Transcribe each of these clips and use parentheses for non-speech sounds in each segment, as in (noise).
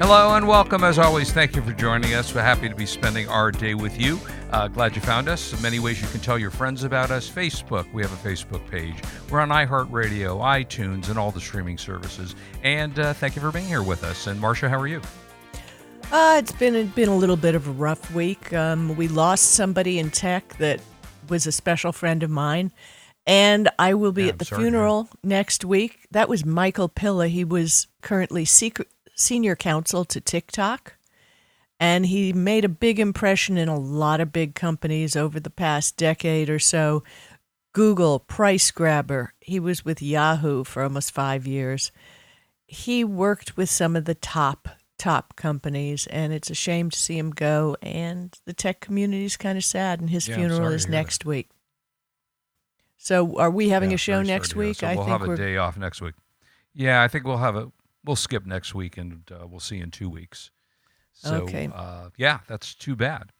Hello and welcome. As always, thank you for joining us. We're happy to be spending our day with you. Uh, glad you found us. many ways you can tell your friends about us. Facebook, we have a Facebook page. We're on iHeartRadio, iTunes, and all the streaming services. And uh, thank you for being here with us. And Marcia, how are you? Uh, it's been been a little bit of a rough week. Um, we lost somebody in tech that was a special friend of mine, and I will be Yeah, at the sorry, funeral next week. That was Michael Pilla. He was currently secret, senior counsel to TikTok, and he made a big impression in a lot of big companies over the past decade or so. Google, Price Grabber. He was with Yahoo for almost five years. He worked with some of the top top companies, and it's a shame to see him go. And the tech community is kind of sad, and his Yeah, funeral is next week. So, are we having Yeah, a show next week? So I we'll think have we're a day off next week. Yeah, I think we'll have a we'll skip next week and uh, we'll see in two weeks. So, Okay. Uh, yeah, that's too bad.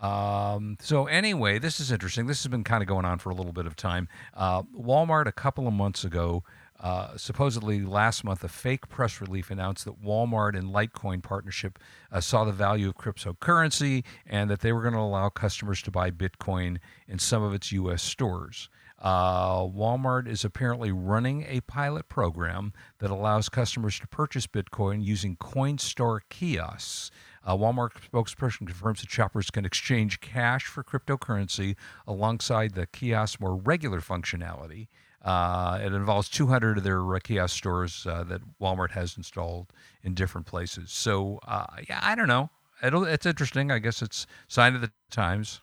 Um, so anyway, this is interesting. This has been kind of going on for a little bit of time. Uh, Walmart a couple of months ago, uh, supposedly last month, a fake press release announced that Walmart and Litecoin partnership uh, saw the value of cryptocurrency and that they were going to allow customers to buy Bitcoin in some of its U.S. stores. Uh, Walmart is apparently running a pilot program that allows customers to purchase Bitcoin using Coinstar kiosks. A Walmart spokesperson confirms that shoppers can exchange cash for cryptocurrency alongside the kiosk's more regular functionality. Uh, it involves 200 of their uh, kiosk stores uh, that Walmart has installed in different places. So, uh, yeah, I don't know. It'll, it's interesting. I guess it's sign of the times.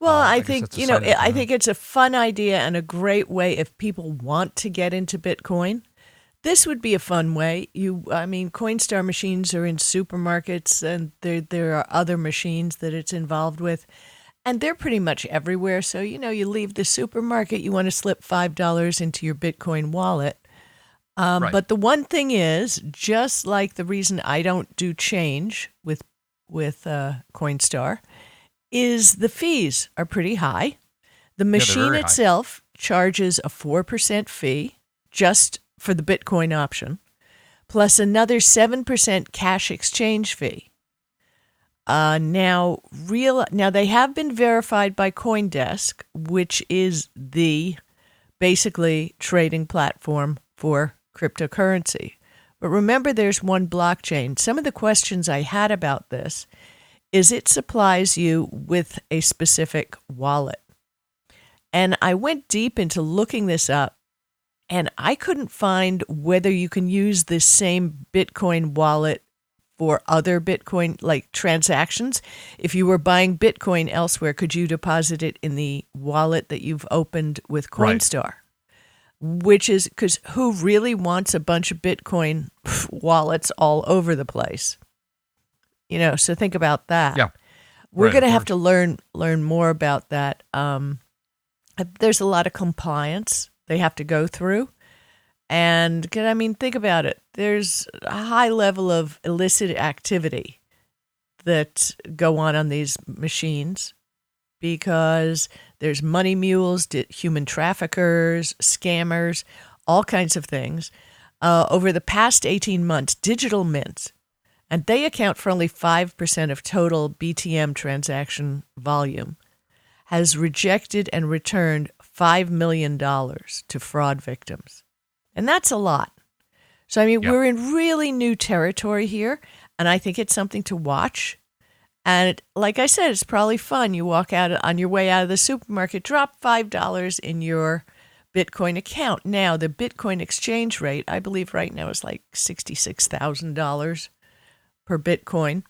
Well, Uh, I I think you know, the I think it's a fun idea and a great way if people want to get into Bitcoin. This would be a fun way. You, I mean, Coinstar machines are in supermarkets, and there there are other machines that it's involved with, and they're pretty much everywhere. So you know, you leave the supermarket, you want to slip five dollars into your Bitcoin wallet. Um, Right. But the one thing is, just like the reason I don't do change with with uh, Coinstar, is the fees are pretty high. The machine high. itself charges a 4% fee just for the Bitcoin option, plus another 7% cash exchange fee. Uh, now, real now they have been verified by CoinDesk, which is the basically trading platform for cryptocurrency. But remember, there's one blockchain. Some of the questions I had about this is it supplies you with a specific wallet. And I went deep into looking this up, and I couldn't find whether you can use this same Bitcoin wallet for other Bitcoin like transactions. If you were buying Bitcoin elsewhere, could you deposit it in the wallet that you've opened with Right. Coinstar? Which is because who really wants a bunch of Bitcoin wallets all over the place? You know, so think about that. Yeah. We're Right, going to have to learn learn more about that. Um, there's a lot of compliance they have to go through, and I mean, think about it. There's a high level of illicit activity that go on on these machines because there's money mules, human traffickers, scammers, all kinds of things. Uh, over the past 18 months, digital mints, and they account for only 5% of total BTM transaction volume, has rejected and returned $5 million to fraud victims. And that's a lot. So, I mean, Yeah. we're in really new territory here, and I think it's something to watch. And it, like I said, it's probably fun. You walk out on your way out of the supermarket, drop $5 in your Bitcoin account. Now, the Bitcoin exchange rate, I believe right now is like $66,000 per Bitcoin.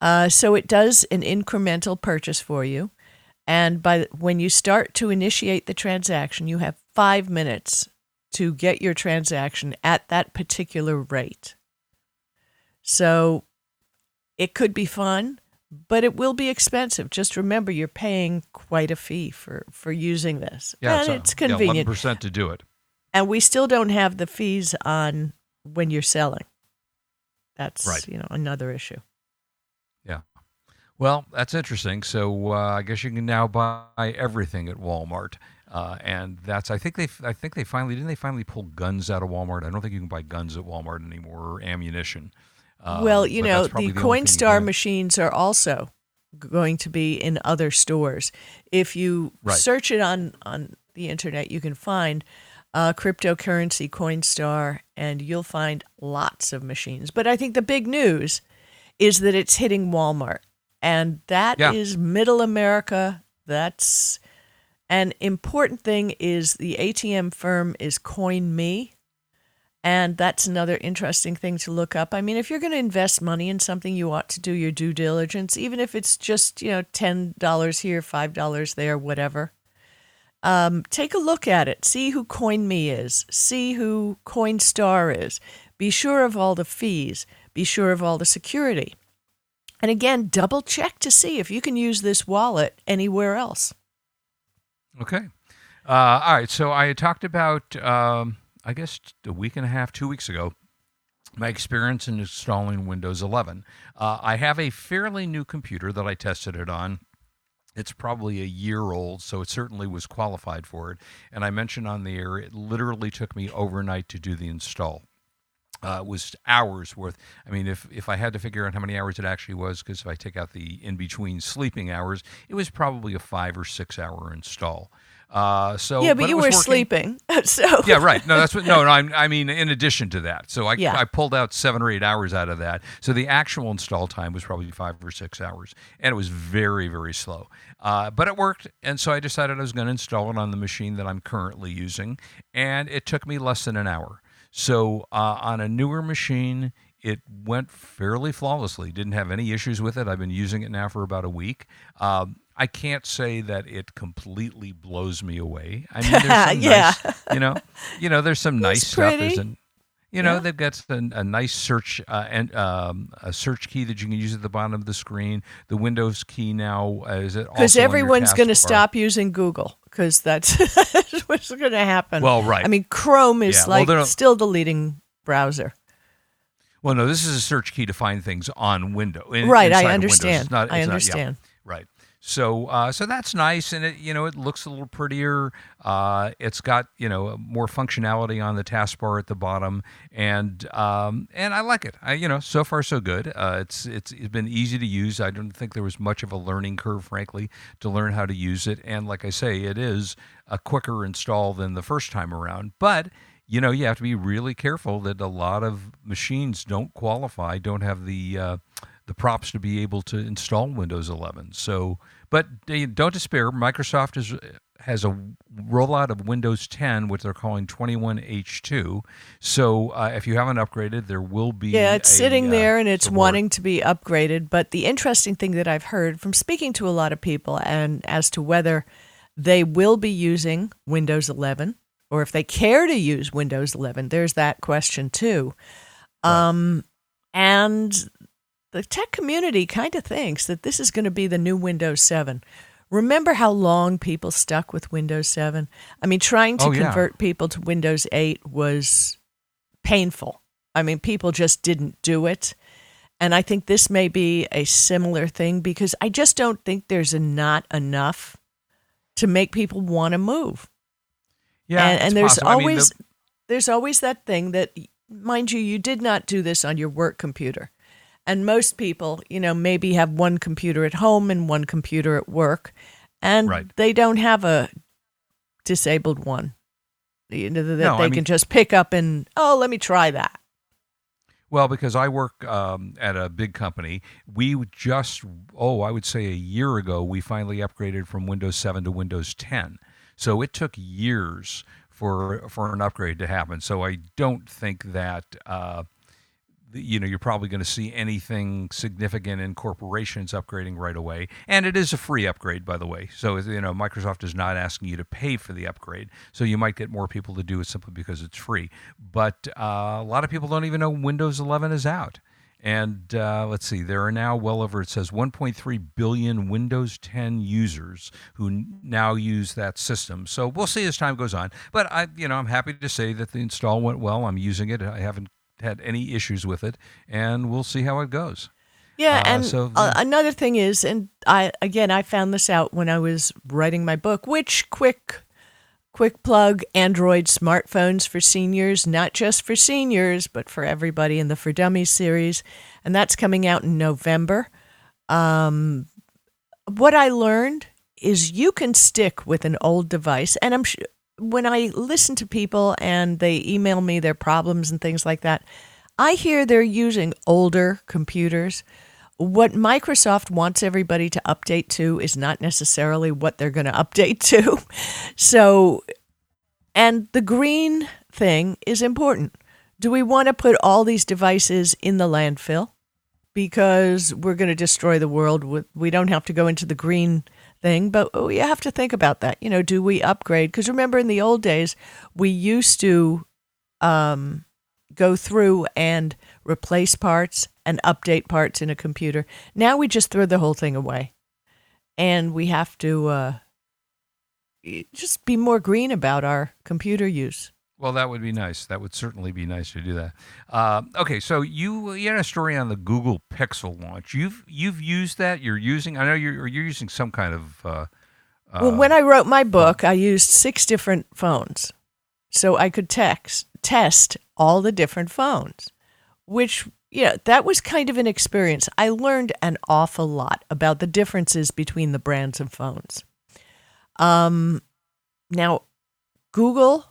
Uh, so it does an incremental purchase for you. And by when you start to initiate the transaction, you have five minutes to get your transaction at that particular rate. So it could be fun, but it will be expensive. Just remember, you're paying quite a fee for, for using this. Yeah, and a- it's convenient. Yeah, 11% to do it. And we still don't have the fees on when you're selling. That's Right. you know another issue. Yeah. Well, that's interesting. So uh, I guess you can now buy everything at Walmart, uh, and that's I think they I think they finally didn't they finally pull guns out of Walmart. I don't think you can buy guns at Walmart anymore or ammunition. Um, well, you know, the you Coinstar machines are also going to be in other stores. If you Right. search it on on the internet, you can find uh, cryptocurrency Coinstar, and you'll find lots of machines. But I think the big news is that it's hitting Walmart, and that is Yeah. Middle America. That's an important thing. Is the ATM firm is CoinMe. And that's another interesting thing to look up. I mean, if you're going to invest money in something, you ought to do your due diligence, even if it's just, you know, $10 here, $5 there, whatever. Um, take a look at it. See who CoinMe is. See who Coinstar is. Be sure of all the fees. Be sure of all the security. And again, double check to see if you can use this wallet anywhere else. Okay. Uh, all right. So I talked about, um, I guess, a week and a half, two weeks ago, my experience in installing Windows 11. Uh, I have a fairly new computer that I tested it on. It's probably a year old, so it certainly was qualified for it. And I mentioned on the air, it literally took me overnight to do the install. Uh, it was hours worth. I mean, if if I had to figure out how many hours it actually was, because if I take out the in between sleeping hours, it was probably a five or six hour install. Uh, so yeah, but, it you were working. sleeping. (laughs) So Yeah, right. No, that's what. No, no. I'm, I mean, in addition to that, so I, Yeah. I pulled out seven or eight hours out of that. So the actual install time was probably five or six hours, and it was very, very slow. Uh, but it worked, and so I decided I was going to install it on the machine that I'm currently using, and it took me less than an hour. So uh, on a newer machine, it went fairly flawlessly. Didn't have any issues with it. I've been using it now for about a week. Um, I can't say that it completely blows me away. I mean, there's some (laughs) Yeah. nice, you know, you know, there's some (laughs) nice It's stuff. There's pretty. an, you know, Yeah. they've got a, a nice search uh, and um, a search key that you can use at the bottom of the screen. The Windows key now uh, is it because also on your everyone's going to stop using Google because (laughs) that's, what's going to happen. Well, right. I mean, Chrome is Yeah, like they're still the leading browser. Well, no, this is a search key to find things on window. in- Right, I understand. It's not- I it's not- yeah, understand. right. So, uh, so that's nice, and it you know it looks a little prettier. Uh, it's got you know more functionality on the taskbar at the bottom, and um, and I like it. I you know so far so good. Uh, it's it's it's been easy to use. I don't think there was much of a learning curve, frankly, to learn how to use it. And like I say, it is a quicker install than the first time around, but you know you have to be really careful that a lot of machines don't qualify don't have the uh, the props to be able to install windows 11 so but uh, don't despair microsoft is has a rollout of windows 10 which they're calling 21h2 so uh, if you haven't upgraded there will be Yeah, it's a, sitting uh, there and it's support. wanting to be upgraded. But the interesting thing that I've heard from speaking to a lot of people and as to whether they will be using Windows 11 or if they care to use Windows 11, there's that question too. Um, and the tech community kind of thinks that this is going to be the new Windows 7. Remember how long people stuck with Windows 7? I mean, trying to Oh, yeah. convert people to Windows 8 was painful. I mean, people just didn't do it. And I think this may be a similar thing because I just don't think there's a not enough to make people want to move. yeah and, and there's possible. I mean, the- always there's always that thing that mind you you did not do this on your work computer. And most people, you know, maybe have one computer at home and one computer at work and Right. they don't have a disabled one. You know, that No, I they mean- can just pick up and oh, let me try that. Well, because I work um, at a big company, we just, oh, I would say a year ago, we finally upgraded from Windows 7 to Windows 10. So it took years for for an upgrade to happen. So I don't think that, uh, you know, you're probably going to see anything significant in corporations upgrading right away. And it is a free upgrade, by the way. So, you know, Microsoft is not asking you to pay for the upgrade. So you might get more people to do it simply because it's free. But uh, a lot of people don't even know Windows 11 is out. And uh, let's see, there are now well over, it says 1.3 billion Windows 10 users who now use that system. So we'll see as time goes on. But I, you know, I'm happy to say that the install went well. I'm using it. I haven't had any issues with it, and we'll see how it goes. Yeah, Uh, and so- uh, another thing is, and I again I found this out when I was writing my book. Which quick, quick plug Android smartphones for seniors, not just for seniors, but for everybody in the For Dummies series, and that's coming out in November. Um, what I learned is you can stick with an old device, and I'm sure when I listen to people and they email me their problems and things like that, I hear they're using older computers. What Microsoft wants everybody to update to is not necessarily what they're going to update (laughs) to. So, and the green thing is important. Do we want to put all these devices in the landfill? because we're going to destroy the world. We don't have to go into the green thing, but we have to think about that. You know, do we upgrade? Because remember, in the old days, we used to um, go through and replace parts and update parts in a computer. Now we just throw the whole thing away, and we have to uh, just be more green about our computer use. Well, that would be nice. That would certainly be nice to do that. Uh, okay, so you you had a story on the Google Pixel launch. You've you've used that. You're using. I know you're you're using some kind of. Uh, Well, when I wrote my book, I used six different phones. So I could text, test all the different phones, which, yeah, that was kind of an experience. I learned an awful lot about the differences between the brands of phones. Um, now, Google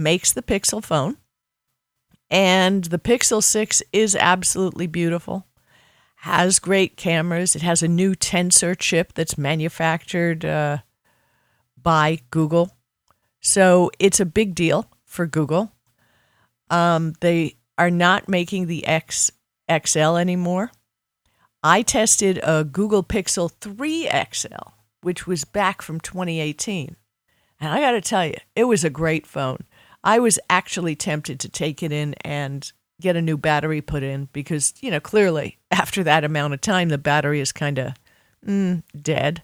makes the Pixel phone, and the Pixel 6 is absolutely beautiful has great cameras. It has a new Tensor chip that's manufactured uh, by Google. So it's a big deal for Google. Um, they are not making the X XL anymore. I tested a Google Pixel 3 XL, which was back from 2018. And I got to tell you, it was a great phone. I was actually tempted to take it in and get a new battery put in because, you know, clearly (laughs) after that amount of time, the battery is kind of mm, dead.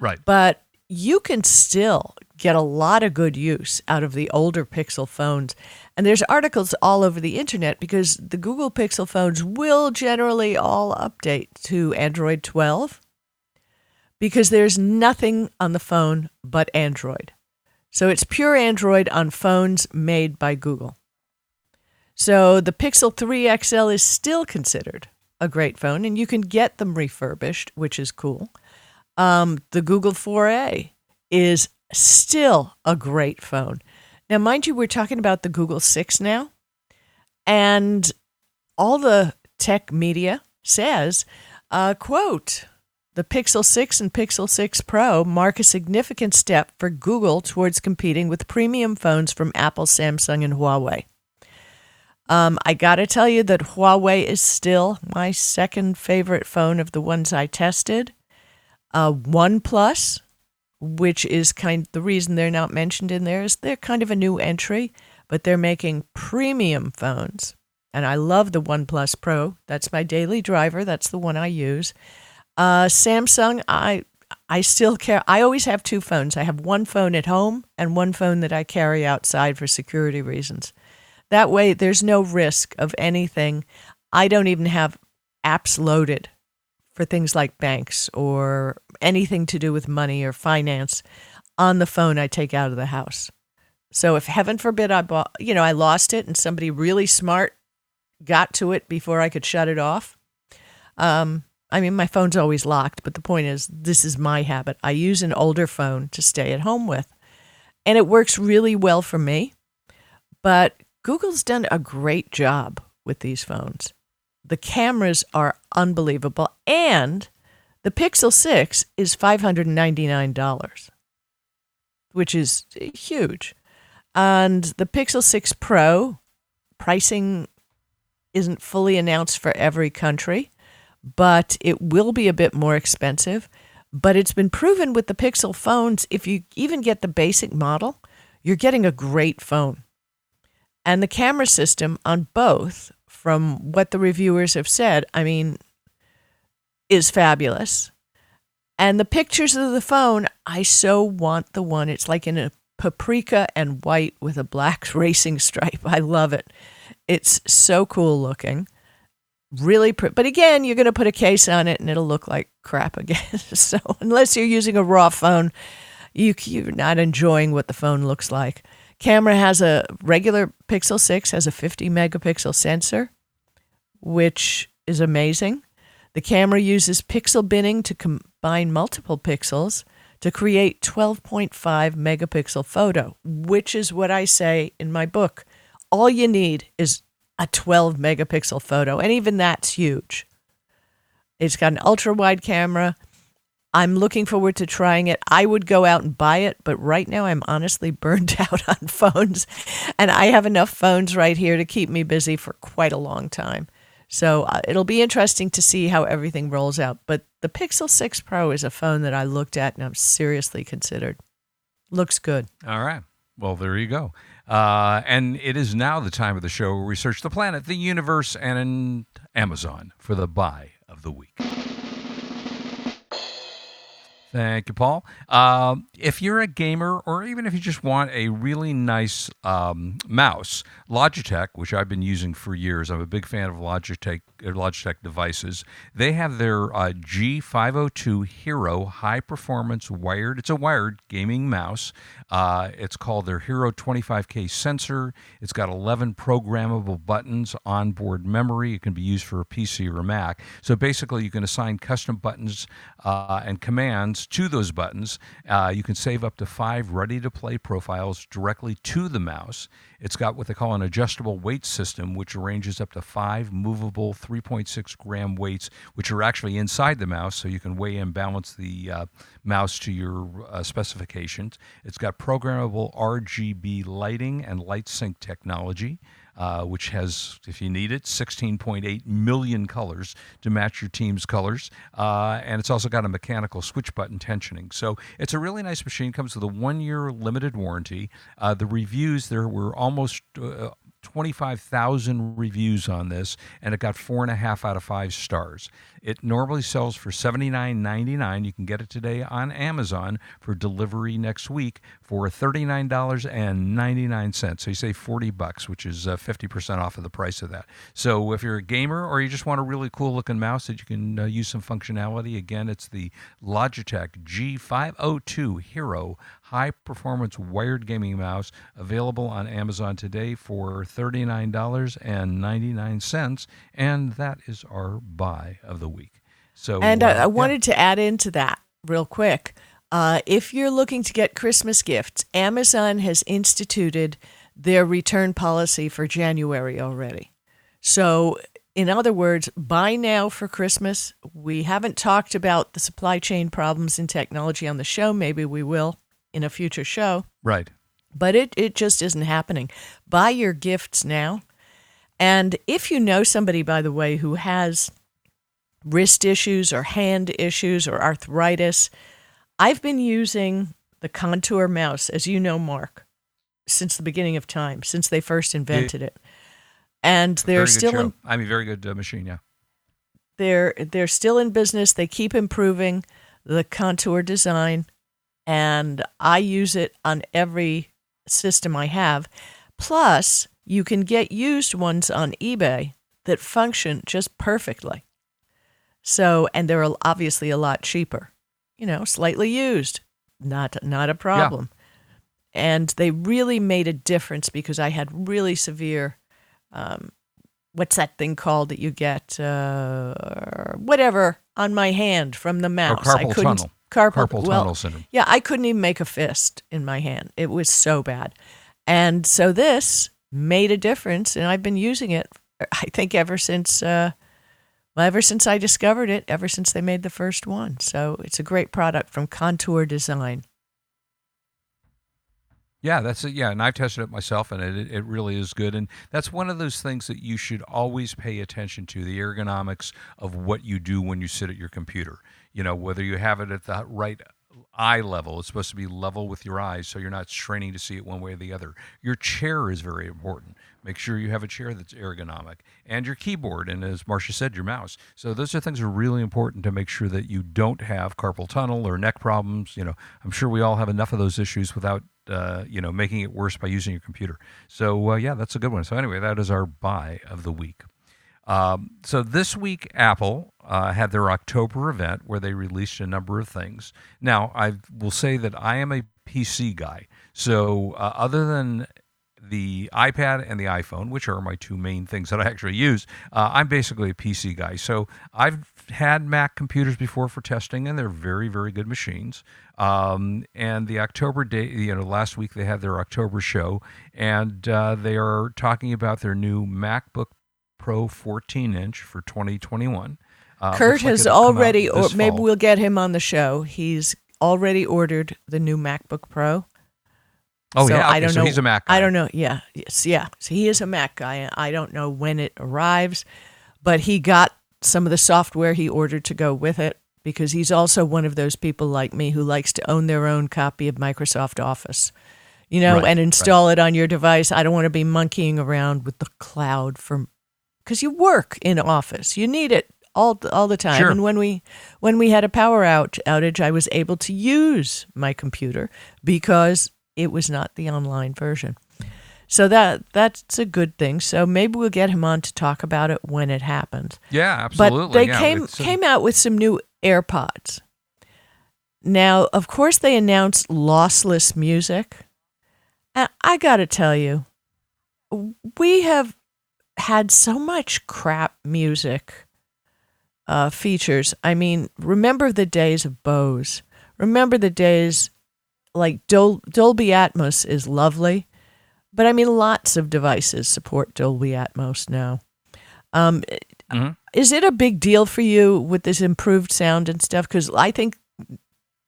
right. But you can still get a lot of good use out of the older Pixel phones. And there's articles all over the internet because the Google Pixel phones will generally all update to Android 12 because there's nothing on the phone but Android. So it's pure Android on phones made by Google. So the Pixel 3 XL is still considered a great phone, and you can get them refurbished, which is cool. Um, the Google 4A is still a great phone. Now, mind you, we're talking about the Google 6 now, and all the tech media says, uh, quote, the Pixel 6 and Pixel 6 Pro mark a significant step for Google towards competing with premium phones from Apple, Samsung, and Huawei. Um, I got to tell you that Huawei is still my second favorite phone of the ones I tested. Uh, OnePlus, which is kind the reason they're not mentioned in there is they're kind of a new entry, but they're making premium phones. And I love the OnePlus Pro. That's my daily driver. That's the one I use. Uh, Samsung, I I still care. I always have two phones. I have one phone at home and one phone that I carry outside for security reasons. That way, there's no risk of anything. I don't even have apps loaded for things like banks or anything to do with money or finance on the phone I take out of the house. So if heaven forbid I bought, you know, I lost it and somebody really smart got to it before I could shut it off. Um, I mean, my phone's always locked, but the point is, this is my habit. I use an older phone to stay at home with, and it works really well for me. But Google's done a great job with these phones. The cameras are unbelievable, and the Pixel 6 is $599, which is huge. And the Pixel 6 Pro pricing isn't fully announced for every country, but it will be a bit more expensive. But it's been proven with the Pixel phones, if you even get the basic model, you're getting a great phone. And the camera system on both from what the reviewers have said, I mean, is fabulous. And the pictures of the phone, I so want the one. It's like in a paprika and white with a black (laughs) racing stripe. I love it. It's so cool looking. Really. But again, you're going to put a case on it and it'll look like crap again. (laughs) so unless you're using a raw phone, you, you're not enjoying what the phone looks like. Camera has a regular Pixel 6 has a 50 megapixel sensor, which is amazing. The camera uses pixel binning to combine multiple pixels to create 12.5 megapixel photo, which is what I say in my book. All you need is a 12 megapixel photo, and even that's huge. It's got an ultra wide camera. I'm looking forward to trying it. I would go out and buy it, but right now I'm honestly (laughs) burned out on phones, and I have enough phones right here to keep me busy for quite a long time. So uh, it'll be interesting to see how everything rolls out. But the Pixel 6 Pro is a phone that I looked at and I'm seriously considered. Looks good. All right. Well, there you go. Uh, and it is now the time of the show where we search the planet, the universe, and Amazon for the buy of the week. Thank you, Paul. Um, if you're a gamer, or even if you just want a really nice um, mouse, Logitech, which I've been using for years, I'm a big fan of Logitech uh, Logitech devices. They have their uh, G502 Hero high performance wired. It's a wired gaming mouse. Uh, it's called their Hero 25K sensor. It's got 11 programmable buttons, onboard memory. It can be used for a PC or a Mac. So basically, you can assign custom buttons uh, and commands to those buttons. Uh, you can save up to five ready to play profiles directly to the mouse. It's got what they call an adjustable weight system, which arranges up to five movable 3.6 gram weights, which are actually inside the mouse, so you can weigh and balance the uh, mouse to your uh, specifications. It's got programmable RGB lighting and light sync technology uh, which has, if you need it, 16.8 million colors to match your team's colors. Uh, and it's also got a mechanical switch button tensioning. So it's a really nice machine. Comes with a one year limited warranty. Uh, the reviews, there were almost uh, 25,000 reviews on this, and it got four and a half out of five stars. It normally sells for $79.99. You can get it today on Amazon for delivery next week for $39.99. So you save 40 bucks, which is uh, 50% off of the price of that. So if you're a gamer or you just want a really cool looking mouse that you can uh, use some functionality, again, it's the Logitech G502 Hero high performance wired gaming mouse available on Amazon today for $39.99. And that is our buy of the week. So, And uh, I, I yeah. wanted to add into that real quick. Uh, if you're looking to get Christmas gifts, Amazon has instituted their return policy for January already. So, in other words, buy now for Christmas. We haven't talked about the supply chain problems in technology on the show. Maybe we will in a future show Right. but it, it just isn't happening. Buy your gifts now. And if you know somebody, by the way, who has wrist issues or hand issues or arthritis, I've been using the Contour mouse, as you know, Mark, since the beginning of time, since they first invented it. And they're still in I mean, very good uh, machine, yeah. they're they're still in business. They keep improving the contour design, and I use it on every system I have. Plus, you can get used ones on eBay that function just perfectly. So, and they're obviously a lot cheaper. You know, slightly used, not not a problem. And they really made a difference because I had really severe um, what's that thing called that you get uh, whatever on my hand from the mouse carpal couldn't tunnel. Carpal, Carpal well, tunnel syndrome. yeah i couldn't even make a fist in my hand it was so bad and so this made a difference and i've been using it (laughs) i think ever since uh, well, ever since i discovered it ever since they made the first one so it's a great product from contour design Yeah, that's it. Yeah, and I've tested it myself, and it it really is good. And that's one of those things that you should always pay attention to: the ergonomics of what you do when you sit at your computer. You know, whether you have it at the right eye level, it's supposed to be level with your eyes, so you're not straining to see it one way or the other. Your chair is very important. Make sure you have a chair that's ergonomic and your keyboard, and as Marcia said, your mouse. So those are things that are really important to make sure that you don't have carpal tunnel or neck problems. You know, I'm sure we all have enough of those issues without uh, you know making it worse by using your computer. So uh, yeah, that's a good one. So anyway, that is our buy of the week. Um, so this week, Apple uh, had their October event where they released a number of things. Now, I will say that I am a PC guy. So, uh, other than the iPad and the iPhone, which are my two main things that I actually use, uh, I'm basically a PC guy. So, I've had Mac computers before for testing, and they're very, very good machines. Um, and the October day, you know, last week they had their October show, and uh, they are talking about their new MacBook Pro 14 inch for 2021. Uh, Kurt like has it'll come out already, or maybe fall. we'll get him on the show. He's already ordered the new MacBook Pro. Oh so yeah, I don't so know. he's a Mac. Guy. I don't know. Yeah, yes, yeah. So he is a Mac guy. I don't know when it arrives, but he got some of the software he ordered to go with it because he's also one of those people like me who likes to own their own copy of Microsoft Office. You know, Right, and install it on your device. I don't want to be monkeying around with the cloud for because you work in Office. You need it all all the time. Sure. And when we when we had a power out outage, I was able to use my computer because it was not the online version. So that that's a good thing. So maybe we'll get him on to talk about it when it happens. Yeah, absolutely. But they yeah, came uh, came out with some new AirPods. Now, of course, they announced lossless music. And I got to tell you, we have had so much crap music uh, features. I mean, remember the days of Bose. Remember the days like Dol- Dolby Atmos is lovely, but I mean, lots of devices support Dolby Atmos now. Um, Mhm. Is it a big deal for you with this improved sound and stuff? Because I think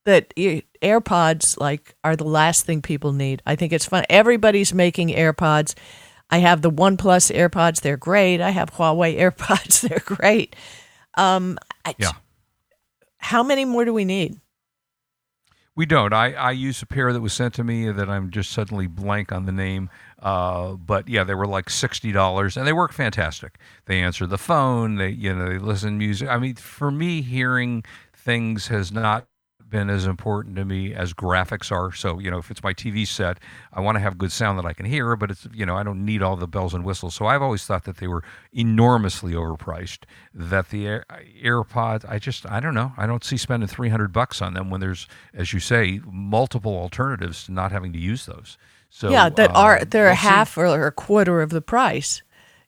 that AirPods like are the last thing people need. I think it's fun. Everybody's making AirPods. I have the OnePlus AirPods; they're great. I have Huawei (laughs) AirPods; they're great. Um, I, Yeah. How many more do we need? We don't. I, I use a pair that was sent to me that I'm just suddenly blank on the name. Uh, but yeah, they were like sixty dollars, and they work fantastic. They answer the phone. They you know they listen to music. I mean, for me, hearing things has not been as important to me as graphics are. So you know, if it's my TV set, I want to have good sound that I can hear, but it's you know I don't need all the bells and whistles. So I've always thought that they were enormously overpriced. That the Air, AirPods, I just I don't know. I don't see spending three hundred bucks on them when there's, as you say, multiple alternatives to not having to use those. So yeah, that uh, are they're we'll see. half or a quarter of the price.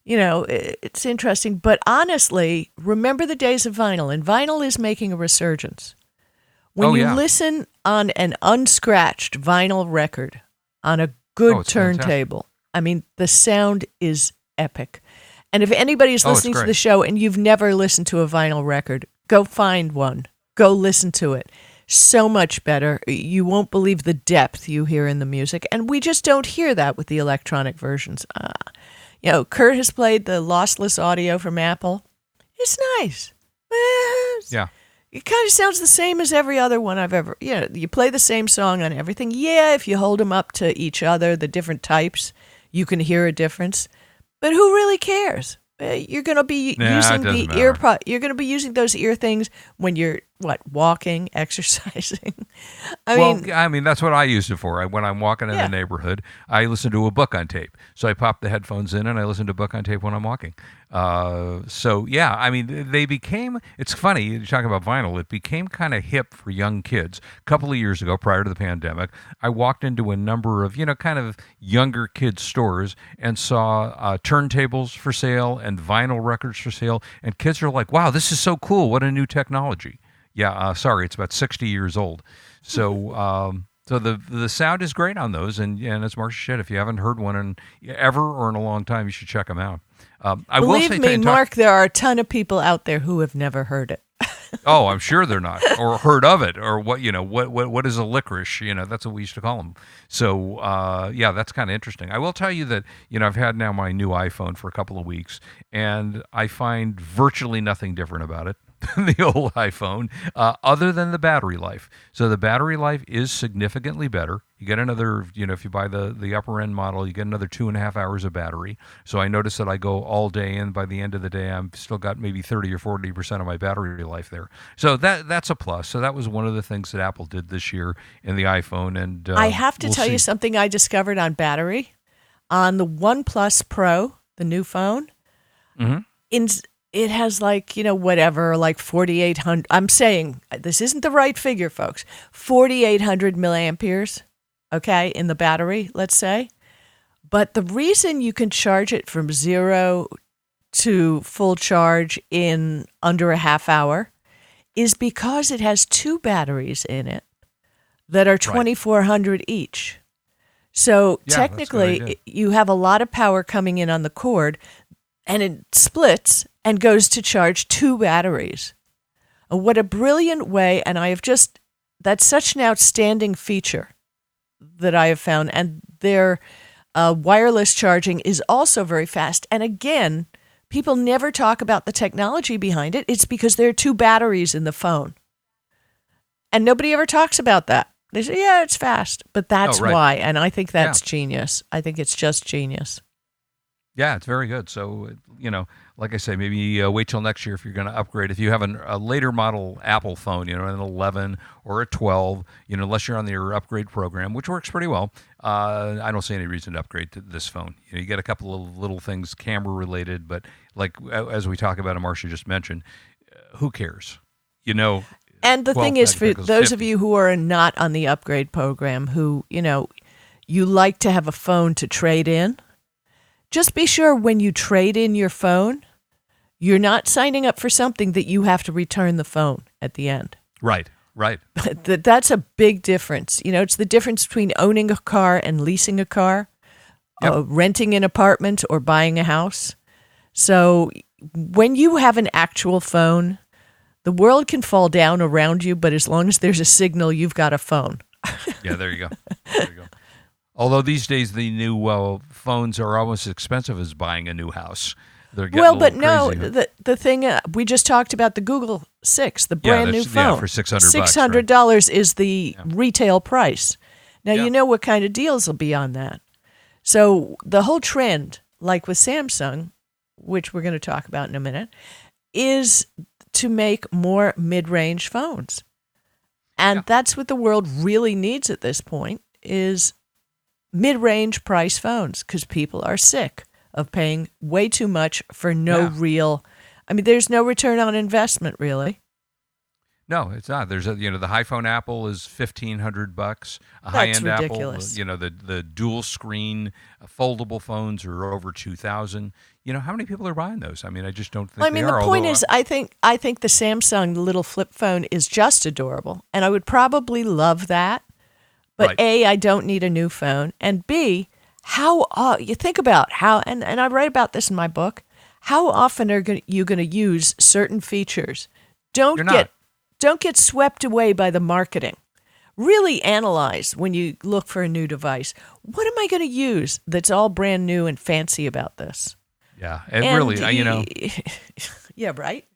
You know, it's interesting. But honestly, remember the days of vinyl, and vinyl is making a resurgence. When Oh, you yeah. listen on an unscratched vinyl record on a good Oh, turntable, I mean, the sound is epic. And if anybody's Oh, it's listening to the show and you've never listened to a vinyl record, go find one. Go listen to it. So much better. You won't believe the depth you hear in the music. And we just don't hear that with the electronic versions. Uh, you know, Kurt has played the lossless audio from Apple. It's nice. It's- Yeah. It kind of sounds the same as every other one I've ever. You know, you play the same song on everything. Yeah, if you hold them up to each other, the different types, you can hear a difference. But who really cares? Uh, You're going to be it using the doesn't ear matter. pod. You're going to be using those ear things when you're what walking, (laughs) exercising. I well, mean, I mean that's what I use it for. I, when I'm walking in Yeah. the neighborhood, I listen to a book on tape. So I pop the headphones in and I listen to a book on tape when I'm walking. Uh, so yeah, I mean they became. It's funny you talk about vinyl. It became kind of hip for young kids. A couple of years ago, prior to the pandemic, I walked into a number of you know kind of younger kids stores and saw uh, turntables for sale and vinyl records for sale, and kids are like, "Wow, this is so cool! What a new technology!" Yeah, uh, sorry, it's about 60 years old. So, (laughs) um, so the the sound is great on those, and and as Marcia said, if you haven't heard one in ever or in a long time, you should check them out. Um, I will believe say, me, talk- Mark, there are a ton of people out there who have never heard it. (laughs) oh, I'm sure they're not, or heard of it, or what you know, what what what is a licorice? You know, that's what we used to call them. So, uh, yeah, that's kind of interesting. I will tell you that you know I've had now my new iPhone for a couple of weeks, and I find virtually nothing different about it. Than the old (laughs) iPhone, uh, other than the battery life. So the battery life is significantly better. You get another, you know, if you buy the the upper end model, you get another two and a half hours of battery. So I notice that I go all day, and by the end of the day, I'm still got maybe thirty or forty percent of my battery life there. So that that's a plus. So that was one of the things that Apple did this year in the iPhone. And uh, I have to we'll tell you something I discovered on battery on the OnePlus Pro, the new phone. Mhm. In it has like you know whatever like 4800 i'm saying uh, this isn't the right figure folks. 4800 milliamperes okay in the battery let's say. But the reason you can charge it from zero to full charge in under a half hour is because it has two batteries in it that are 2400 each. So Yeah, that's a good technically you have a lot of power coming in on the cord and it splits and goes to charge two batteries. Uh, What a brilliant way! And I have just, that's such an outstanding feature that I have found. And their uh, wireless charging is also very fast. And again, people never talk about the technology behind it. It's because there are two batteries in the phone. And nobody ever talks about that. They say, yeah, it's fast. But that's Oh, right. why. And I think that's genius. I think it's just genius. Yeah, it's very good. So, you know, like I say, maybe uh, wait till next year if you're going to upgrade. If you have an, a later model Apple phone, you know, an 11 or a 12, you know, unless you're on your upgrade program, which works pretty well, uh, I don't see any reason to upgrade to this phone. You know, you get a couple of little things camera related, but like as we talk about, and Marcia just mentioned, uh, who cares? You know, And the thing is, for those of you who are not on the upgrade program, who, you know, you like to have a phone to trade in, just be sure when you trade in your phone, you're not signing up for something that you have to return the phone at the end. right, right. (laughs) that that's a big difference. You know, it's the difference between owning a car and leasing a car, Yep. uh, renting an apartment or buying a house. So when you have an actual phone, the world can fall down around you, but as long as there's a signal, you've got a phone. (laughs) Yeah, there you go. There you go. Although these days the new uh, phones are almost as expensive as buying a new house. They're getting well, but no, crazy, the the thing uh, we just talked about the Google Six, the Yeah, brand new that's- yeah, phone for 600 bucks, Six hundred dollars is the retail price. Now Yeah. you know what kind of deals will be on that. So the whole trend, like with Samsung, which we're going to talk about in a minute, is to make more mid-range phones, and Yeah. that's what the world really needs at this point is mid-range price phones because people are sick of paying way too much for no Yeah. real I mean there's no return on investment really. No, it's not. There's a you know the high phone Apple is fifteen hundred bucks. A high end Apple, you know the the dual screen uh, foldable phones are over two thousand. You know how many people are buying those? I mean, I just don't think. I mean the are, point is uh, I think I think the Samsung little flip phone is just adorable and I would probably love that. But Right. A I don't need a new phone and B how uh, you think about how and, and I write about this in my book. How often are gonna, you going to use certain features? Don't get don't get swept away by the marketing. Really analyze when you look for a new device. What am I going to use that's all brand new and fancy about this? yeah, and, And really, you know, (laughs) yeah, right.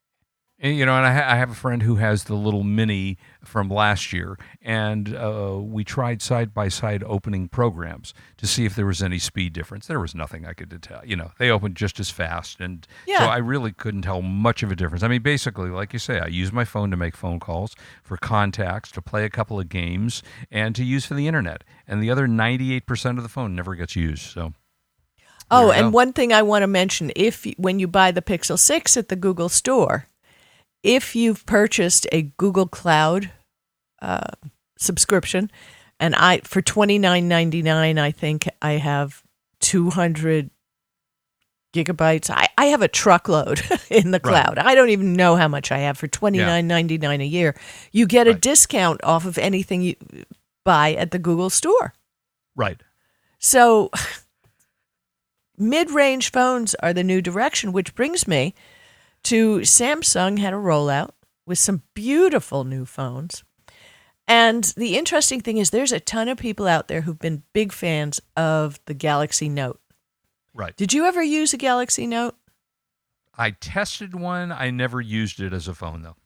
You know, and I, ha- I have a friend who has the little mini from last year, and uh, we tried side by side opening programs to see if there was any speed difference. There was nothing I could tell. You know, they opened just as fast, and so I really couldn't tell much of a difference. I mean, basically, like you say, I use my phone to make phone calls, for contacts, to play a couple of games, and to use for the internet. And the other ninety-eight percent of the phone never gets used. So, Oh, and go. one thing I want to mention: if when you buy the Pixel Six at the Google Store, if you've purchased a Google Cloud uh, subscription, and I for twenty nine ninety nine, I think I have two hundred gigabytes. I, I have a truckload (laughs) in the Right. cloud. I don't even know how much I have for twenty nine ninety nine a year. You get a discount off of anything you buy at the Google Store. right. So, (laughs) mid range phones are the new direction, which brings me to Samsung had a rollout with some beautiful new phones. And the interesting thing is, there's a ton of people out there who've been big fans of the Galaxy Note. Right. Did you ever use a Galaxy Note? I tested one. I never used it as a phone though.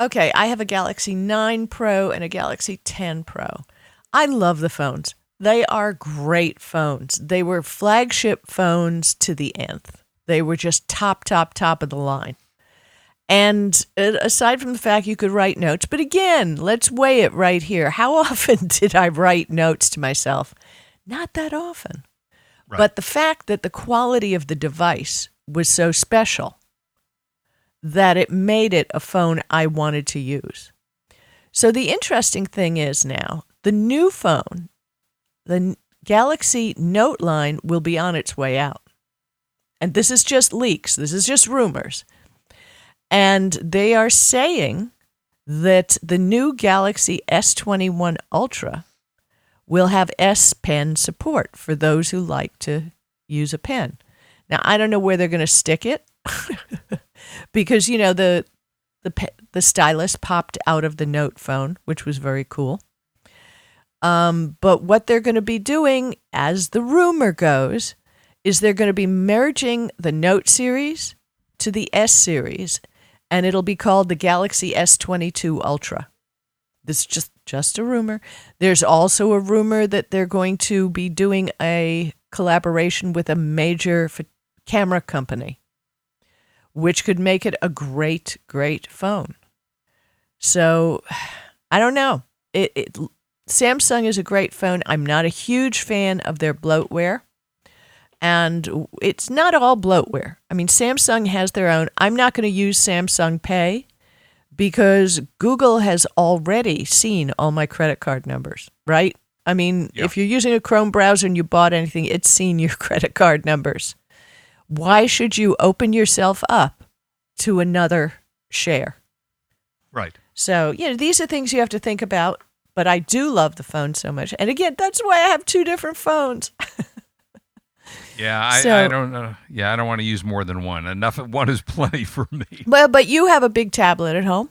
Okay, I have a Galaxy 9 Pro and a Galaxy 10 Pro. I love the phones. They are great phones. They were flagship phones to the nth. They were just top, top, top of the line. And uh, aside from the fact you could write notes, but again, let's weigh it right here. How (laughs) often did I write notes to myself? Not that often. Right. But the fact that the quality of the device was so special that it made it a phone I wanted to use. So the interesting thing is now the new phone, the Galaxy Note line, will be on its way out. And this is just leaks, this is just rumors. And they are saying that the new Galaxy S21 Ultra will have S Pen support for those who like to use a pen. Now, I don't know where they're going to stick it (laughs) because you know the the the stylus popped out of the Note phone, which was very cool. Um, but what they're going to be doing, as the rumor goes, is they're going to be merging the Note series to the S series, and it'll be called the Galaxy S22 Ultra. This is just just a rumor. There's also a rumor that they're going to be doing a collaboration with a major ph- camera company, which could make it a great, great phone. So, I don't know. It, it Samsung is a great phone. I'm not a huge fan of their bloatware. And it's not all bloatware. I mean, Samsung has their own. I'm not going to use Samsung Pay because Google has already seen all my credit card numbers, right? I mean, Yeah. if you're using a Chrome browser and you bought anything, it's seen your (laughs) credit card numbers. Why should you open yourself up to another share? Right. So, you know, these are things you have to think about. But I do love the phone so much. And again, that's why I have two different phones. (laughs) Yeah, I, So- I don't know. Yeah, I don't want to use more than one. Enough of (laughs) one is plenty for me. well, but you have a big tablet at home.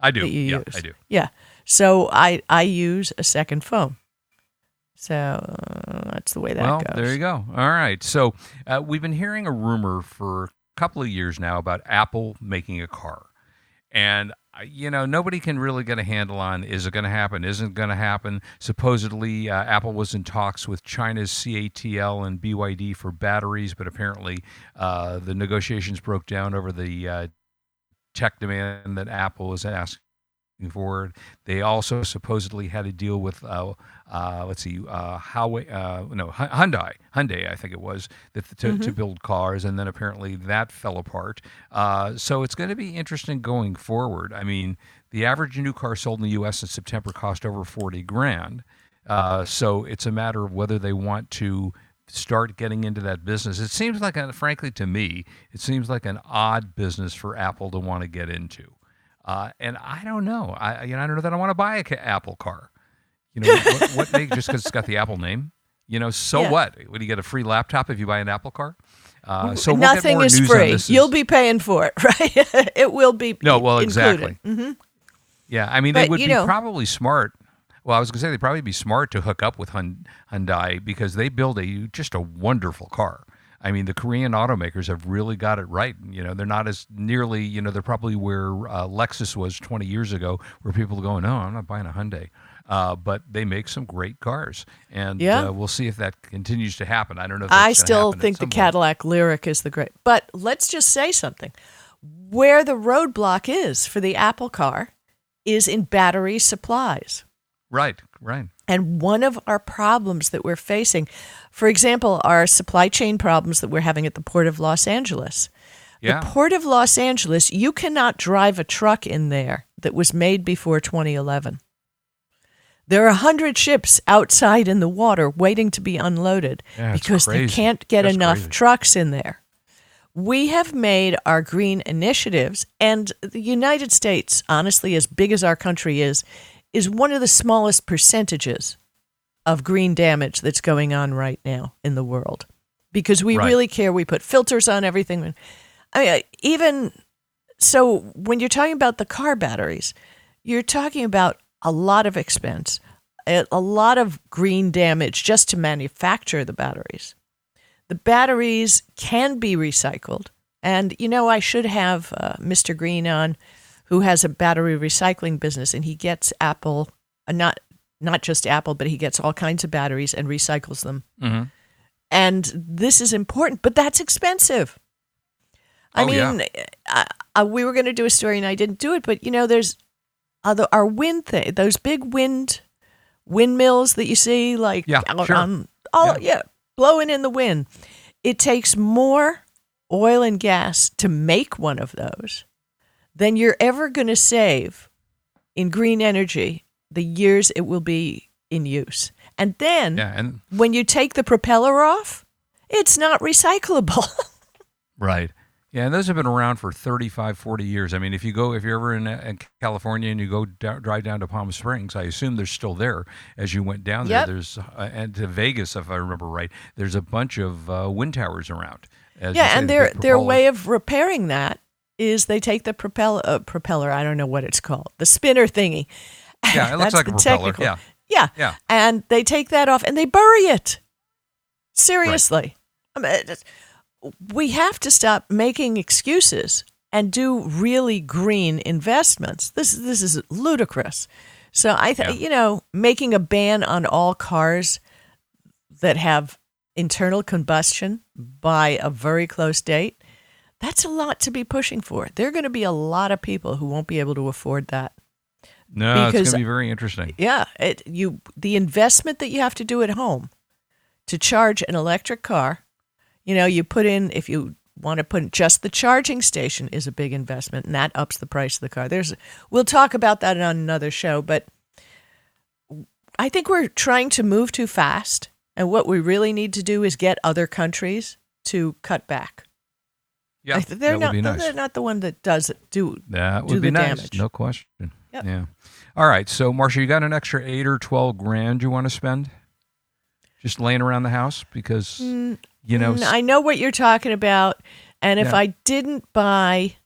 I do. yeah, use. I do. Yeah. So I I use a second phone. So uh, that's the way that well, goes. there you go. All right. So uh, we've been hearing a rumor for a couple of years now about Apple making a car, and uh, you know nobody can really get a handle on is it going to happen, isn't going to happen. Supposedly, uh, Apple was in talks with China's CATL and BYD for batteries, but apparently uh, the negotiations broke down over the uh, tech demand that Apple was asking for. They also supposedly had a deal with, uh, let's see, uh, Huawei, uh, no, Hyundai, Hyundai, I think it was, that, to, to build cars, and then apparently that fell apart. Uh, so it's going to be interesting going forward. I mean, the average new car sold in the U.S. in September cost over forty grand. Uh, so it's a matter of whether they want to start getting into that business. It seems like, a, frankly, to me, it seems like an odd business for Apple to want to get into. Uh, and I don't know. I you know I don't know that I want to buy a ca- Apple car. You know what, what make just because it's got the Apple name. You know, so Yeah. what? Would you get a free laptop if you buy an Apple car? Uh, so we'll get Nothing is free. this You'll be paying for it, (laughs) right? it will be No, well, included. exactly. Yeah, I mean, they But, would be know- probably smart. Well, I was going to say they'd probably be smart to hook up with Hyundai because they build a just a wonderful car. I mean, the Korean automakers have really got it right. You know, they're not as nearly, you know, they're probably where uh, Lexus was 20 years ago, where people are going, no, I'm not buying a Hyundai. Uh, but they make some great cars, and Yeah. uh, we'll see if that continues to happen. I don't know. If that's I still think the point. Cadillac Lyriq is the great. But let's just say something. Where the roadblock is for the Apple car is in battery supplies. Right, right. And one of our problems that we're facing, for example, are supply chain problems that we're having at the Port of Los Angeles. Yeah. The Port of Los Angeles, you cannot drive a truck in there that was made before 2011. There are a 100 ships outside in the water waiting to be unloaded Yeah, because they can't get That's enough crazy. trucks in there. We have made our green initiatives, and the United States, honestly, as big as our country is, is one of the smallest percentages of green damage that's going on right now in the world because we Right. really care. We put filters on everything. I mean, even so, when you're talking about the car batteries, you're talking about a lot of expense, a, lot of green damage just to manufacture the batteries. The batteries can be recycled. And you know, I should have uh, Mr. Green on, who has a battery recycling business, and he gets Apple, uh, not not just Apple, but he gets all kinds of batteries and recycles them. Mhm. And this is important, but that's expensive. I Oh, yeah. mean, uh, uh, we were going to do a story and I didn't do it, but you know, there's other our wind thing, those big wind windmills that you see, like Yeah, out sure. on all Yeah. yeah, blowing in the wind. It takes more oil and gas to make one of those than you're ever going to save in green energy the years it will be in use. And then Yeah, and when you take the propeller off, it's not recyclable. (laughs) Right. Yeah, and those have been around for 35, 40 years. I mean, if you go, if you're ever in, uh, in California and you go down, drive down to Palm Springs, I assume they're still there as you went down Yep. there. There's, uh, and to Vegas, if I remember right, there's a bunch of uh, wind towers around. Yeah, say, and their their way of repairing that is they take the propeller uh, propeller, I don't know what it's called, the spinner thingy. Yeah, it (laughs) looks like a propeller, technical- yeah. Yeah. Yeah. And they take that off and they bury it. Seriously. I mean, it's- we have to stop making excuses and do really green investments. This is this is ludicrous. So I think Yeah. you know, making a ban on all cars that have internal combustion by a very close date, that's a lot to be pushing for. There are going to be a lot of people who won't be able to afford that. No, it's going because- to be very interesting. Yeah, it you the investment that you have to do at home to charge an electric car, you know, you put in if you want to put in just the charging station is a big investment and that ups the price of the car. There's we'll talk about that on another show, but I think we're trying to move too fast and what we really need to do is get other countries to cut back. Yeah, th- they're that not would be nice. they're not the one that does it. Do That do would be the nice. damage. No question. Yep. Yeah. All right. So, Marcia, you got an extra eight or 12 grand you want to spend? Just laying around the house? Because, mm, you know, Mm, I know what you're talking about. And if Yeah. I didn't buy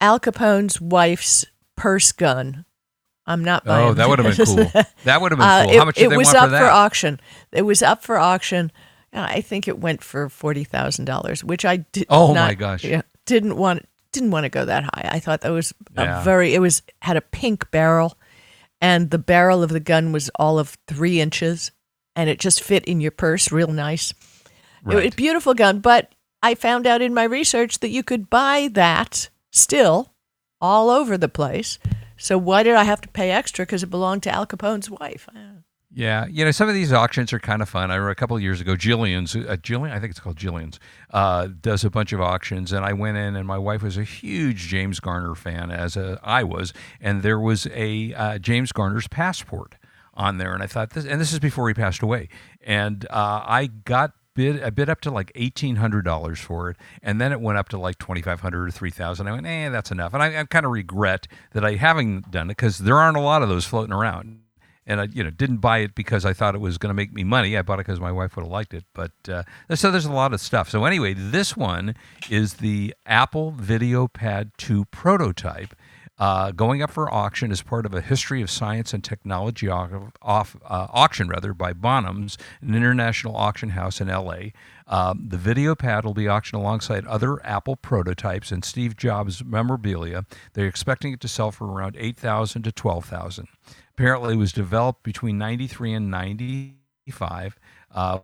Al Capone's wife's purse gun, I'm not buying. oh, that would have been cool. (laughs) That would have been Uh, cool. it, How much did it they was want up for that? auction. It was up for auction. Uh, I think it went for forty thousand dollars, which I did. Oh, not- my gosh. Yeah, didn't want didn't want to go that high. I thought that was Yeah. a very. It was had a pink barrel, and the barrel of the gun was all of three inches, and it just fit in your purse real nice. It was Right. a beautiful gun, but I found out in my research that you could buy that still all over the place. So why did I have to pay extra because it belonged to Al Capone's wife? Yeah, you know, some of these auctions are kind of fun. I remember a couple of years ago, Jillian's, uh, Jillian, I think it's called Jillian's, uh, does a bunch of auctions, and I went in, and my wife was a huge James Garner fan, as uh, I was, and there was a uh, James Garner's passport on there, and I thought this, and this is before he passed away, and uh, I got bid I bid up to like eighteen hundred dollars for it, and then it went up to like twenty five hundred or three thousand. I went, eh, that's enough, and I, I kind of regret that I haven't done it because there aren't a lot of those floating around and I, you know, didn't buy it because I thought it was going to make me money. I bought it because my wife would have liked it. But uh, so there's a lot of stuff. So anyway, this one is the Apple Video Pad 2 prototype. Uh, going up for auction as part of a history of science and technology au- off, uh, auction, rather by Bonhams, an international auction house in L.A. Um, the video pad will be auctioned alongside other Apple prototypes and Steve Jobs memorabilia. They're expecting it to sell for around eight thousand to twelve thousand. Apparently, it was developed between 93 and 95 uh,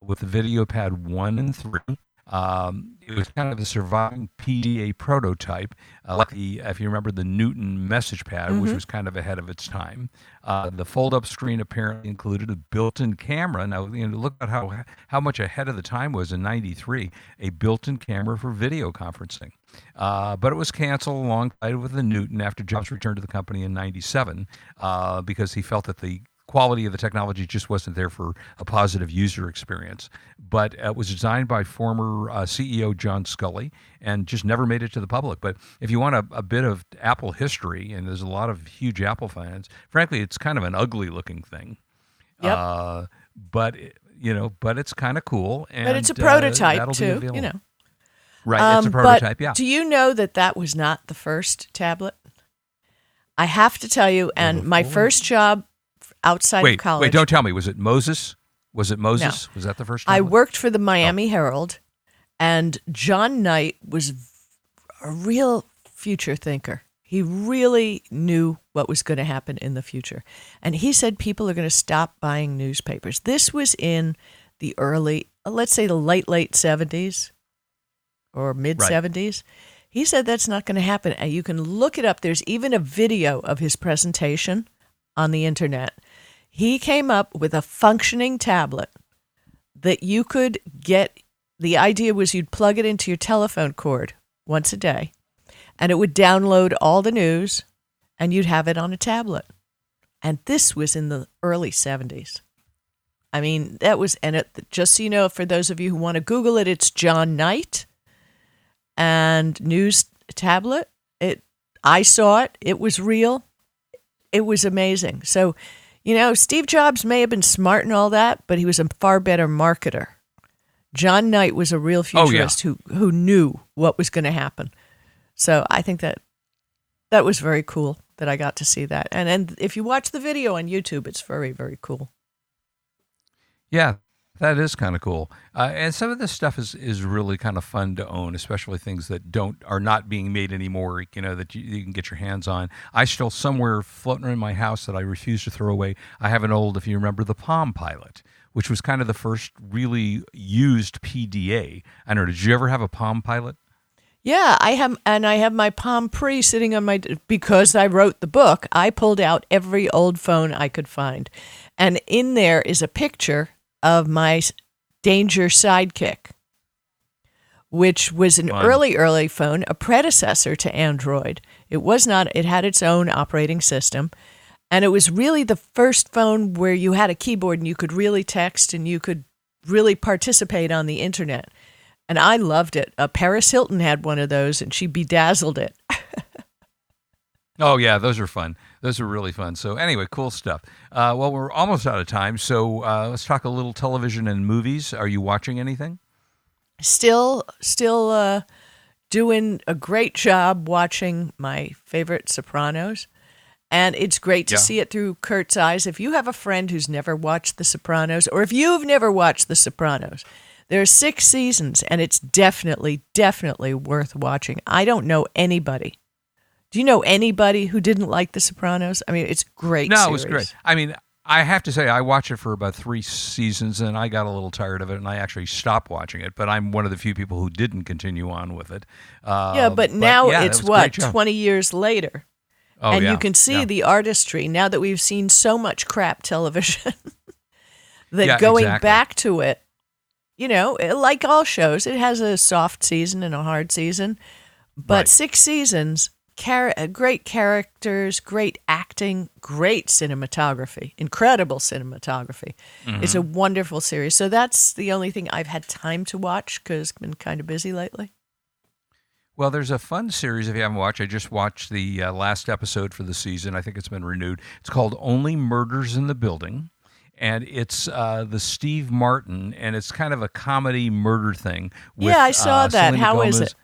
with the video pad 1 and 3. Um, it was kind of a surviving PDA prototype, uh, like the, if you remember, the Newton message pad, which was kind of ahead of its time. Uh, the fold-up screen apparently included a built-in camera. Now, you know, look at how how much ahead of the time was in '93. A built-in camera for video conferencing, uh, but it was canceled alongside with the Newton after Jobs returned to the company in '97 uh, because he felt that the quality of the technology just wasn't there for a positive user experience. But it was designed by former uh, CEO John Sculley and just never made it to the public. But if you want a, a bit of Apple history, and there's a lot of huge Apple fans, frankly, it's kind of an ugly looking thing. Yep. Uh, but it- you know, but it's kind of cool. And, but it's a uh, prototype that'll too, you know. Right, it's a Um, prototype. But Yeah. Do you know that that was not the first tablet? I have to tell you, and my first job outside Wait, of college. wait, don't tell me. Was it Moses? Was it Moses? Was that the first? time? I worked for the oh. Miami Herald, And John Knight was a real future thinker. He really knew what was going to happen in the future. And he said people are going to stop buying newspapers. This was in the early, let's say the late, late 70s or mid 70s. He said that's not going to happen. And you can look it up. There's even a video of his presentation on the internet. He came up with a functioning tablet that you could get. The idea was you'd plug it into your telephone cord once a day and it would download all the news and you'd have it on a tablet. And this was in the early 70s. I mean, that was, and it, just so you know, for those of you who want to Google it, it's John Knight and news tablet. It, I saw it. It was real. It was amazing. So, you know, Steve Jobs may have been smart and all that, but he was a far better marketer. John Knight was a real futurist oh, yeah. who who knew what was going to happen. So I think that that was very cool that I got to see that. And and if you watch the video on YouTube, it's very very cool. Yeah, that is kind of cool. Uh, and some of this stuff is is really kind of fun to own, especially things that don't are not being made anymore. You know that you, you can get your hands on. I still somewhere floating in my house that I refuse to throw away. I have an old, if you remember, the Palm Pilot which was kind of the first really used PDA. I don't know. Did you ever have a Palm Pilot? Yeah, I have, and I have my Palm Pre sitting on my because I wrote the book. I pulled out every old phone I could find, and in there is a picture of my Danger Sidekick, which was an Fun. early, early phone, a predecessor to Android. It was not. It had its own operating system, and it was really the first phone where you had a keyboard and you could really text and you could really participate on the internet and I loved it. Uh, Paris Hilton had one of those, and she bedazzled it. (laughs) oh yeah, those are fun. Those are really fun. So anyway, cool stuff. Uh, well, we're almost out of time, so uh, let's talk a little television and movies. Are you watching anything? Still, still uh, doing a great job watching my favorite Sopranos. And it's great to yeah. see it through Kurt's eyes. If you have a friend who's never watched The Sopranos, or if you've never watched The Sopranos, there are six seasons, and it's definitely, definitely worth watching. I don't know anybody. Do you know anybody who didn't like The Sopranos? I mean, it's great. No, series. it was great. I mean, I have to say, I watched it for about three seasons, and I got a little tired of it, and I actually stopped watching it. But I'm one of the few people who didn't continue on with it. Uh, yeah, but now yeah, it's what twenty years later, oh, and yeah, you can see yeah. the artistry now that we've seen so much crap television. (laughs) that going exactly. back to it you know, like all shows, it has a soft season and a hard season. But right. six seasons, char- uh, great characters, great acting, great cinematography, incredible cinematography. Mm-hmm. It's a wonderful series. So that's the only thing I've had time to watch because I've been kind of busy lately. Well, there's a fun series if you haven't watched. I just watched the uh, last episode for the season. I think it's been renewed. It's called Only Murders in the Building and it's uh, the Steve Martin, and it's kind of a comedy murder thing. With, yeah, I saw uh, that. Selena How Gomez. is it?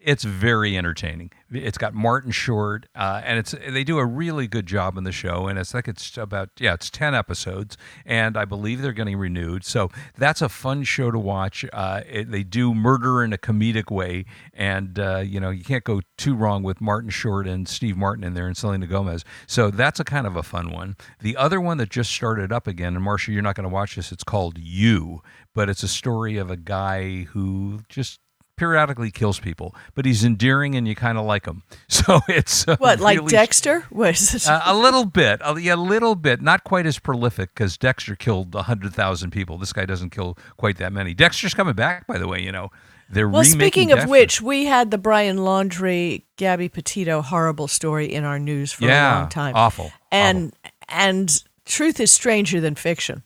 It's very entertaining. It's got Martin Short, uh, and it's they do a really good job in the show. And it's like it's about yeah, it's ten episodes, and I believe they're getting renewed. So that's a fun show to watch. Uh, it, they do murder in a comedic way, and uh, you know you can't go too wrong with Martin Short and Steve Martin in there and Selena Gomez. So that's a kind of a fun one. The other one that just started up again, and Marcia, you're not going to watch this. It's called You, but it's a story of a guy who just periodically kills people, but he's endearing and you kind of like him. (laughs) So it's uh, what like really, Dexter was uh, a little bit, uh, yeah, a little bit, not quite as prolific because Dexter killed hundred thousand people. This guy doesn't kill quite that many. Dexter's coming back, by the way. You know, they're well. Speaking of Dexter. which, we had the Brian Laundrie, Gabby Petito horrible story in our news for yeah, a long time. Awful, and awful. and truth is stranger than fiction.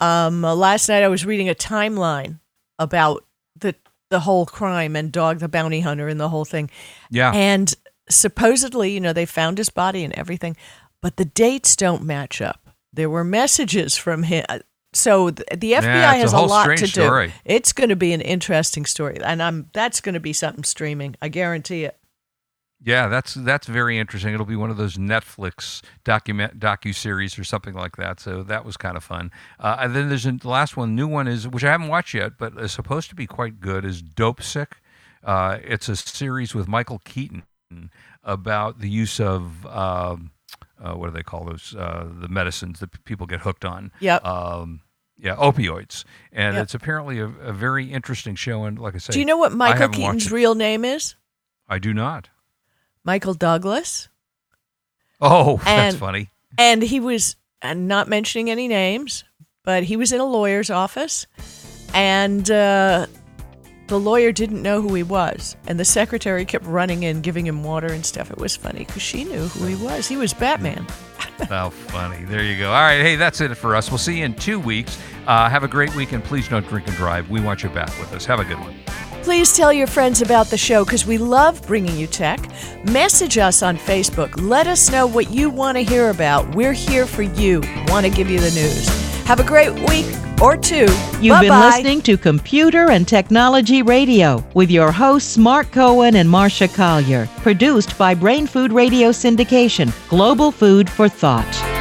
Um, last night I was reading a timeline about the whole crime and Dog the Bounty Hunter and the whole thing. Yeah. And supposedly, you know, they found his body and everything, but the dates don't match up. There were messages from him. So the, the FBI yeah, has a, a, lot to do. Story. It's going to be an interesting story, and I'm that's going to be something streaming. I guarantee it. Yeah, that's that's very interesting. It'll be one of those Netflix document docu series or something like that. So that was kind of fun. Uh, and then there's a, the last one, new one is which I haven't watched yet, but is supposed to be quite good. Is Dopesick? Uh, it's a series with Michael Keaton about the use of um, uh, what do they call those uh, the medicines that people get hooked on. Yep. Um, yeah, opioids, and Yep. it's apparently a, a very interesting show. And like I say, Do you know what Michael Keaton's real name is? I do not. Michael Douglas. Oh, (laughs) that's And- funny. And he was, and not mentioning any names, but he was in a lawyer's office, and uh, the lawyer didn't know who he was, and the secretary kept running in, giving him water and stuff. It was funny because she knew who he was. He was Batman. (laughs) How funny. There you go. All right. Hey, that's it for us. We'll see you in two weeks. Uh, have a great week, and please don't drink and drive. We want you back with us. Have a good one. Please tell your friends about the show because we love bringing you tech. Message us on Facebook. Let us know what you want to hear about. We're here for you. Want to give you the news. Have a great week or two. You've been Bye-bye. listening to Computer and Technology Radio with your hosts Mark Cohen and Marcia Collier, produced by Brain Food Radio Syndication, Global Food for Thought.